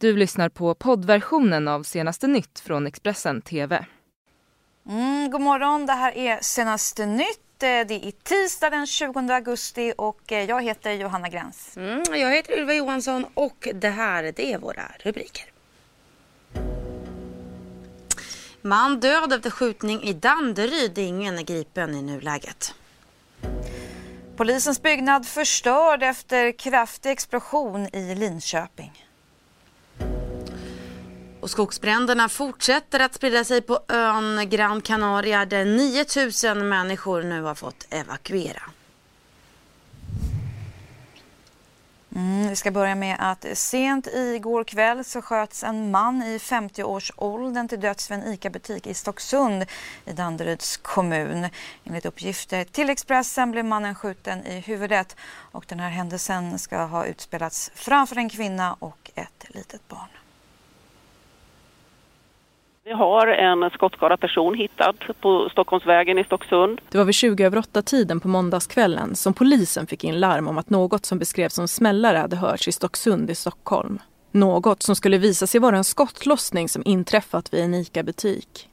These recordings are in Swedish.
Du lyssnar på poddversionen av senaste nytt från Expressen TV. Mm, god morgon, det här är senaste nytt. Det är tisdag den 20 augusti och eh, jag heter Johanna Gräns. Mm, jag heter Ylva Johansson och det här det är våra rubriker. Man död efter skjutning i Danderyd. Ingen är gripen i nuläget. Polisens byggnad förstörd efter kraftig explosion i Linköping. Och skogsbränderna fortsätter att sprida sig på ön Gran Canaria där 9000 människor nu har fått evakuera. Mm, vi ska börja med att sent igår kväll så sköts en man i 50-årsåldern till döds vid en ICA-butik i Stocksund i Danderyds kommun. Enligt uppgifter till Expressen blev mannen skjuten i huvudet och den här händelsen ska ha utspelats framför en kvinna och ett litet barn. Vi har en skottskadad person hittad på Stockholmsvägen i Stocksund. Det var vid 20 över 8-tiden på måndagskvällen som polisen fick in larm om att något som beskrevs som smällare hade hörts i Stocksund i Stockholm. Något som skulle visa sig vara en skottlossning som inträffat vid en ICA-butik.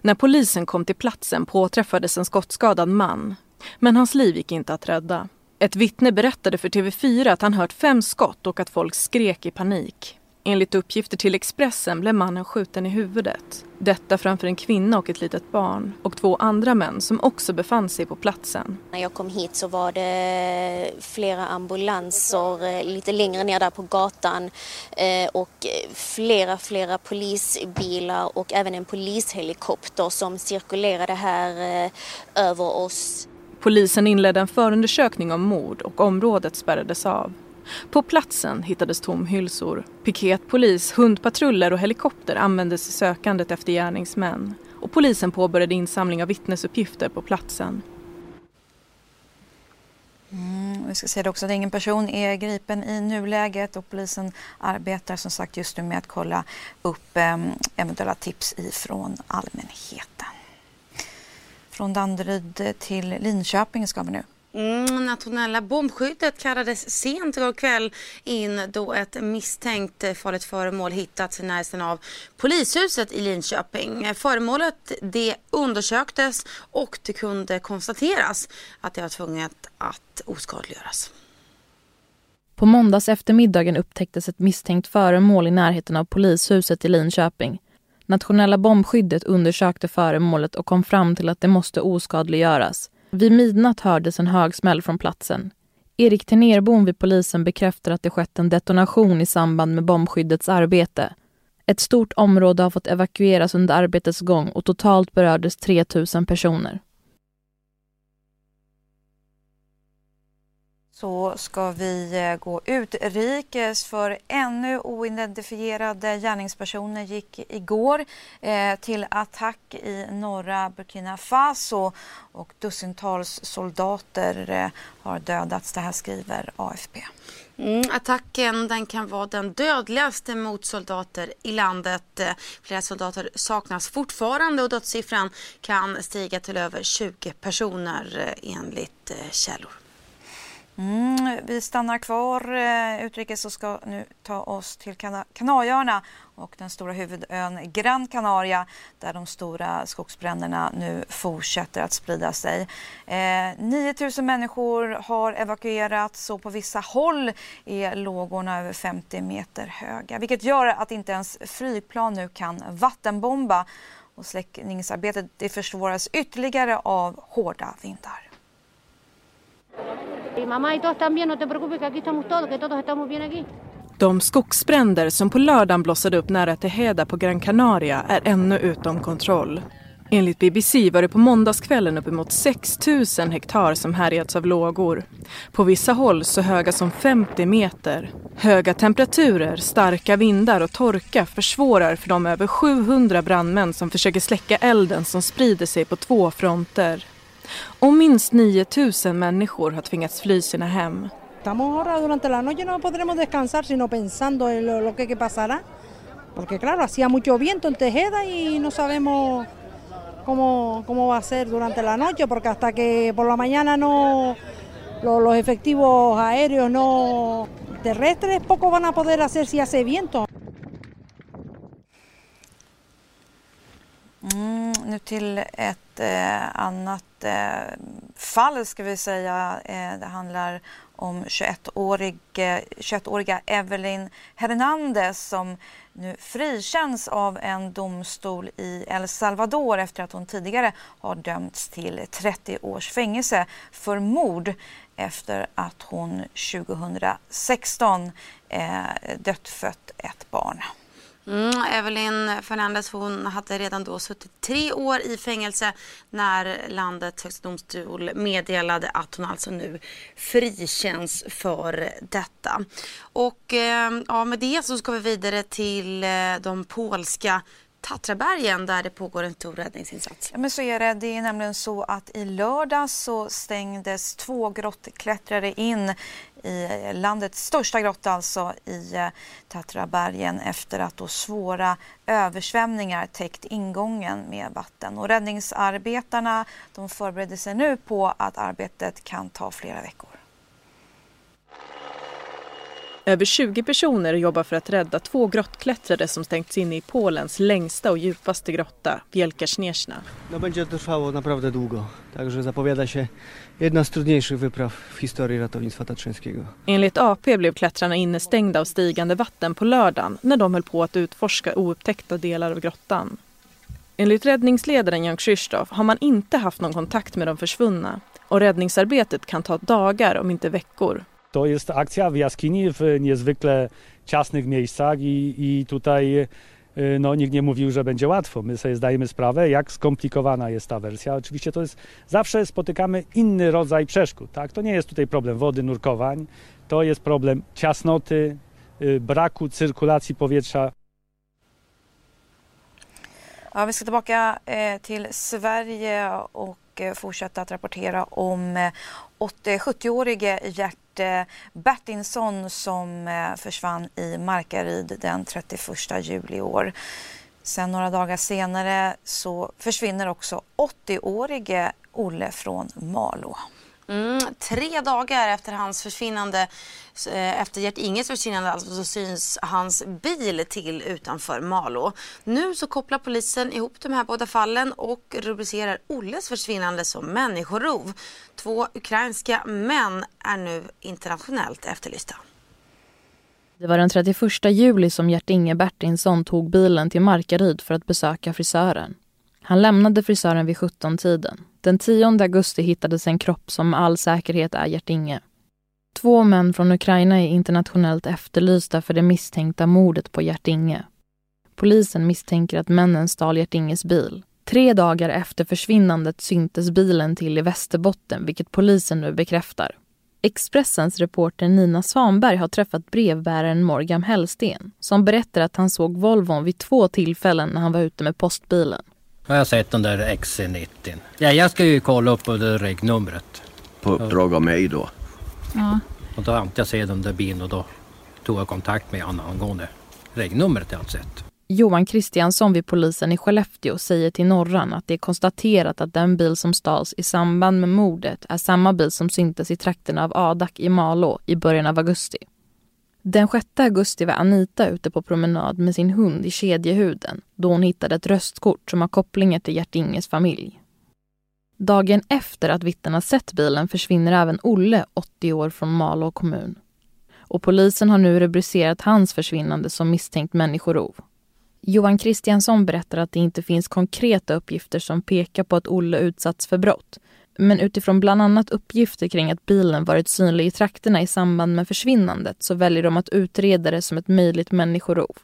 När polisen kom till platsen påträffades en skottskadad man. Men hans liv gick inte att rädda. Ett vittne berättade för TV4 att han hört fem skott och att folk skrek i panik. Enligt uppgifter till Expressen blev mannen skjuten i huvudet. Detta framför en kvinna och ett litet barn och två andra män som också befann sig på platsen. När jag kom hit så var det flera ambulanser eh, lite längre ner där på gatan eh, och flera, flera polisbilar och även en polishelikopter som cirkulerade här eh, över oss. Polisen inledde en förundersökning om mord och området spärrades av. På platsen hittades tomhylsor. Piketpolis, hundpatruller och helikopter användes i sökandet efter gärningsmän. Och polisen påbörjade insamling av vittnesuppgifter på platsen. Mm, vi ska säga också att ingen person är gripen i nuläget och polisen arbetar som sagt just nu med att kolla upp eh, eventuella tips ifrån allmänheten. Från Danderyd till Linköping ska vi nu. Mm, nationella bombskyddet kallades sent igår kväll in då ett misstänkt farligt föremål hittats i närheten av polishuset i Linköping. Föremålet det undersöktes och det kunde konstateras att det var tvunget att oskadliggöras. På måndags eftermiddagen upptäcktes ett misstänkt föremål i närheten av polishuset i Linköping. Nationella bombskyddet undersökte föremålet och kom fram till att det måste oskadliggöras. Vid midnatt hördes en hög smäll från platsen. Erik Tenerbom vid polisen bekräftar att det skett en detonation i samband med bombskyddets arbete. Ett stort område har fått evakueras under arbetets gång och totalt berördes 3 000 personer. Så ska vi eh, gå utrikes för ännu oidentifierade gärningspersoner gick igår eh, till attack i norra Burkina Faso och dussintals soldater eh, har dödats. Det här skriver AFP. Mm, attacken den kan vara den dödligaste mot soldater i landet. Eh, flera soldater saknas fortfarande och dödssiffran kan stiga till över 20 personer eh, enligt källor. Mm, vi stannar kvar eh, utrikes och ska nu ta oss till kan Kanarieöarna och den stora huvudön Gran Canaria där de stora skogsbränderna nu fortsätter att sprida sig. Eh, 9000 människor har evakuerats och på vissa håll är lågorna över 50 meter höga vilket gör att inte ens flygplan nu kan vattenbomba och släckningsarbetet det försvåras ytterligare av hårda vindar. Mamma y todos están bien, no te preocupes que aquí estamos todos, que todos estamos bien aquí. De skogsbränder som på lördagen blossade upp nära Tejeda på Gran Canaria är ännu utom kontroll. Enligt BBC var det på måndagskvällen uppemot 6 000 hektar som härjats av lågor. På vissa håll så höga som 50 meter. Höga temperaturer, starka vindar och torka försvårar för de över 700 brandmän som försöker släcka elden som sprider sig på två fronter. Och minst 9000 människor har tvingats fly sina hem. Estamos ahora durante la noche no podremos descansar sino pensando en lo, que, pasará. Porque claro, hacía mucho viento en Tejeda y no sabemos cómo, cómo va a ser durante la noche, porque hasta que por la mañana no los efectivos aéreos no terrestres poco van a poder hacer si hace viento. Till ett eh, annat eh, fall ska vi säga. Eh, det handlar om 21-åriga eh, 21 Evelyn Hernandez som nu frikänns av en domstol i El Salvador efter att hon tidigare har dömts till 30 års fängelse för mord efter att hon 2016 eh, dödfött ett barn. Mm, Evelyn Fernandez hon hade redan då suttit tre år i fängelse när landets högsta domstol meddelade att hon alltså nu frikänns för detta. Och eh, ja, med det så ska vi vidare till eh, de polska Tatrabergen där det pågår en stor räddningsinsats. Ja, men så är det. Det är nämligen så att i lördag så stängdes två grottklättrare in i landets största grotta alltså i eh, Tatrabergen efter att då svåra översvämningar täckt ingången med vatten. Och räddningsarbetarna de förbereder sig nu på att arbetet kan ta flera veckor. Över 20 personer jobbar för att rädda två grottklättrare som stängts inne i Polens längsta och djupaste grotta, Wielka No będzie trwało naprawdę długo, także zapowiada się jedna z trudniejszych wypraw w historii ratownictwa tatrzańskiego. Enligt AP blev klättrarna innestängda av stigande vatten på lördagen när de höll på att utforska oupptäckta delar av grottan. Enligt räddningsledaren Jan Krzysztof har man inte haft någon kontakt med de försvunna och räddningsarbetet kan ta dagar om inte veckor. To jest akcja w jaskini w niezwykle ciasnych miejscach i, i tutaj y, no, nikt nie mówił, że będzie łatwo. My sobie zdajemy sprawę, jak skomplikowana jest ta wersja. Oczywiście to jest, zawsze spotykamy inny rodzaj przeszkód. Tak? To nie jest tutaj problem wody, nurkowań, to jest problem ciasnoty, y, braku cyrkulacji powietrza. Ja, vi ska tillbaka eh, till Sverige och eh, fortsätta att rapportera om eh, 70-årige Gert Eh, Bertinsson som eh, försvann i Markaryd den 31 juli i år. Sen några dagar senare så försvinner också 80-årige Olle från Malå. Mm, tre dagar efter hans försvinnande, eh, efter Gert-Inges försvinnande, alltså, så syns hans bil till utanför Malå. Nu så kopplar polisen ihop de här båda fallen och rubricerar Olles försvinnande som människorov. Två ukrainska män är nu internationellt efterlysta. Det var den 31 juli som Gert-Inge Bertinsson tog bilen till Markaryd för att besöka frisören. Han lämnade frisören vid 17-tiden. Den 10 augusti hittades en kropp som med all säkerhet är Gert-Inge. Två män från Ukraina är internationellt efterlysta för det misstänkta mordet på Gert-Inge. Polisen misstänker att männen stal Gert-Inges bil. Tre dagar efter försvinnandet syntes bilen till i Västerbotten, vilket polisen nu bekräftar. Expressens reporter Nina Svanberg har träffat brevbäraren Morgan Hellsten som berättar att han såg Volvon vid två tillfällen när han var ute med postbilen. Jag har sett den där XC90. Ja, jag ska ju kolla upp det regnumret. På uppdrag av mig då? Ja. Och då hade jag sett den där bilen och då tog jag kontakt med honom angående regnumret jag hade sett. Johan Kristiansson vid polisen i Skellefteå säger till Norran att det är konstaterat att den bil som stals i samband med mordet är samma bil som syntes i trakterna av Adak i Malå i början av augusti. Den 6 augusti var Anita ute på promenad med sin hund i kedjehuden då hon hittade ett röstkort som har kopplingar till Gert-Inges familj. Dagen efter att vittnena sett bilen försvinner även Olle, 80 år, från Malå kommun. Och polisen har nu rubricerat hans försvinnande som misstänkt människorov. Johan Kristiansson berättar att det inte finns konkreta uppgifter som pekar på att Olle utsatts för brott men utifrån bland annat uppgifter kring att bilen varit synlig i trakterna i samband med försvinnandet så väljer de att utreda det som ett möjligt människorov.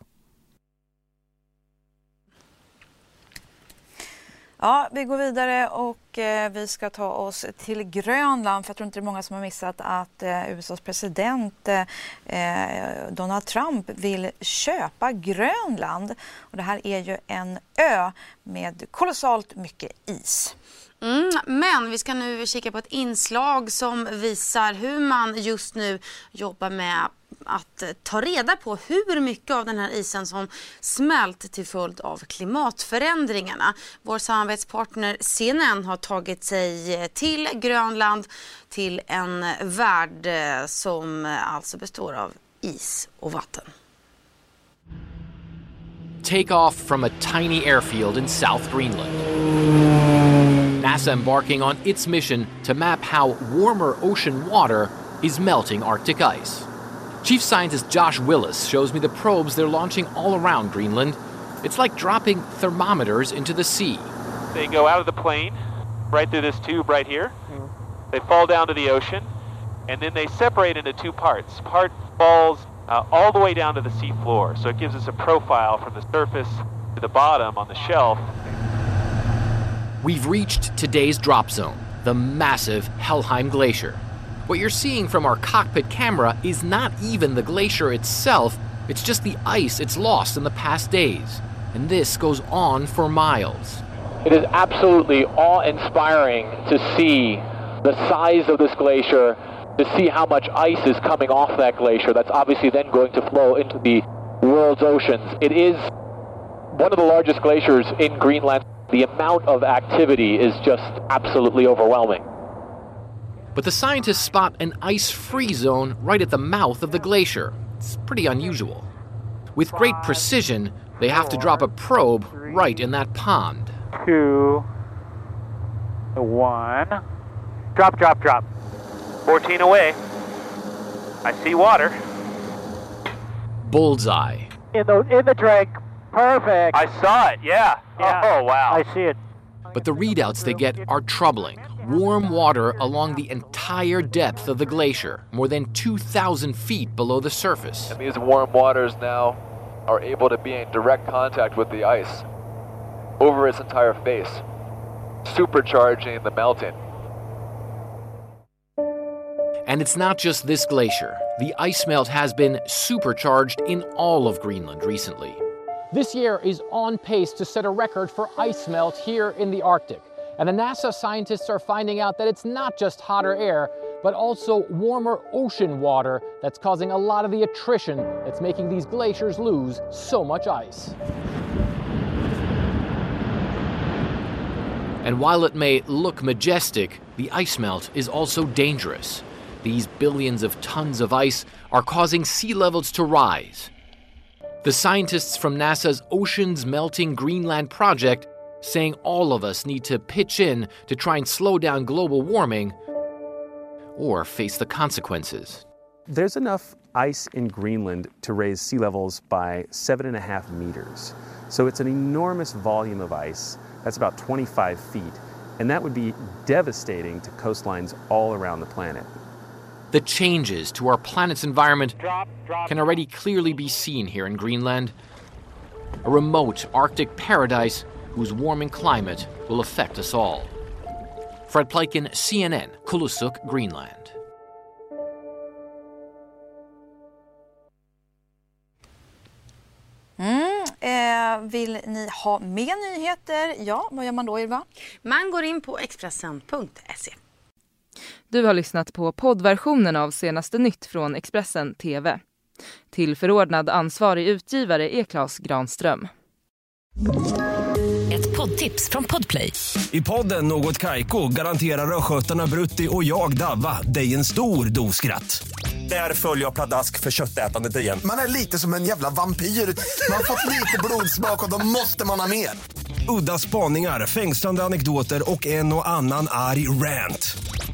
Ja, vi går vidare och eh, vi ska ta oss till Grönland för jag tror inte det är många som har missat att eh, USAs president eh, eh, Donald Trump vill köpa Grönland. Och det här är ju en ö med kolossalt mycket is. Mm, men vi ska nu kika på ett inslag som visar hur man just nu jobbar med att eh, ta reda på hur mycket av den här isen som smält till följd av klimatförändringarna. Vår samarbetspartner CNN har tagit sig eh, till Grönland till en värld eh, som alltså består av is och vatten. Take off from a tiny airfield in South Greenland. NASA embarking on its mission to map how warmer ocean water is melting Arctic ice. Chief Scientist Josh Willis shows me the probes they're launching all around Greenland. It's like dropping thermometers into the sea. They go out of the plane, right through this tube right here. They fall down to the ocean, and then they separate into two parts. Part falls uh, all the way down to the sea floor, so it gives us a profile from the surface to the bottom on the shelf. We've reached today's drop zone, the massive Helheim Glacier. What you're seeing from our cockpit camera is not even the glacier itself, it's just the ice it's lost in the past days. And this goes on for miles. It is absolutely awe inspiring to see the size of this glacier, to see how much ice is coming off that glacier. That's obviously then going to flow into the world's oceans. It is one of the largest glaciers in Greenland. The amount of activity is just absolutely overwhelming. But the scientists spot an ice free zone right at the mouth of the glacier. It's pretty unusual. With great precision, they have to drop a probe right in that pond. Two, one. Drop, drop, drop. 14 away. I see water. Bullseye. In the in the drink. Perfect. I saw it. Yeah. Oh, yeah. Oh wow. I see it. But the readouts they get are troubling. Warm water along the entire depth of the glacier, more than 2,000 feet below the surface. And these warm waters now are able to be in direct contact with the ice over its entire face, supercharging the melting. And it's not just this glacier. The ice melt has been supercharged in all of Greenland recently. This year is on pace to set a record for ice melt here in the Arctic. And the NASA scientists are finding out that it's not just hotter air, but also warmer ocean water that's causing a lot of the attrition that's making these glaciers lose so much ice. And while it may look majestic, the ice melt is also dangerous. These billions of tons of ice are causing sea levels to rise. The scientists from NASA's Oceans Melting Greenland project saying all of us need to pitch in to try and slow down global warming or face the consequences. There's enough ice in Greenland to raise sea levels by seven and a half meters. So it's an enormous volume of ice. That's about 25 feet. And that would be devastating to coastlines all around the planet. The changes to our planet's environment can already clearly be seen here in Greenland. A remote Arctic paradise whose warming climate will affect us all. Fred Pleiken, CNN, Kulusuk, Greenland. Mm, eh, vill ni ha mer nyheter? Ja, vad gör man då Ylva? Man går in på Expressen.se. Du har lyssnat på poddversionen av senaste nytt från Expressen TV. Till förordnad ansvarig utgivare är Klas Granström. Ett poddtips från Podplay. I podden Något Kaiko garanterar östgötarna Brutti och jag, Davva, dig en stor dos skratt. Där följer jag pladask för köttätandet igen. Man är lite som en jävla vampyr. Man har fått lite blodsmak och då måste man ha mer. Udda spaningar, fängslande anekdoter och en och annan arg rant.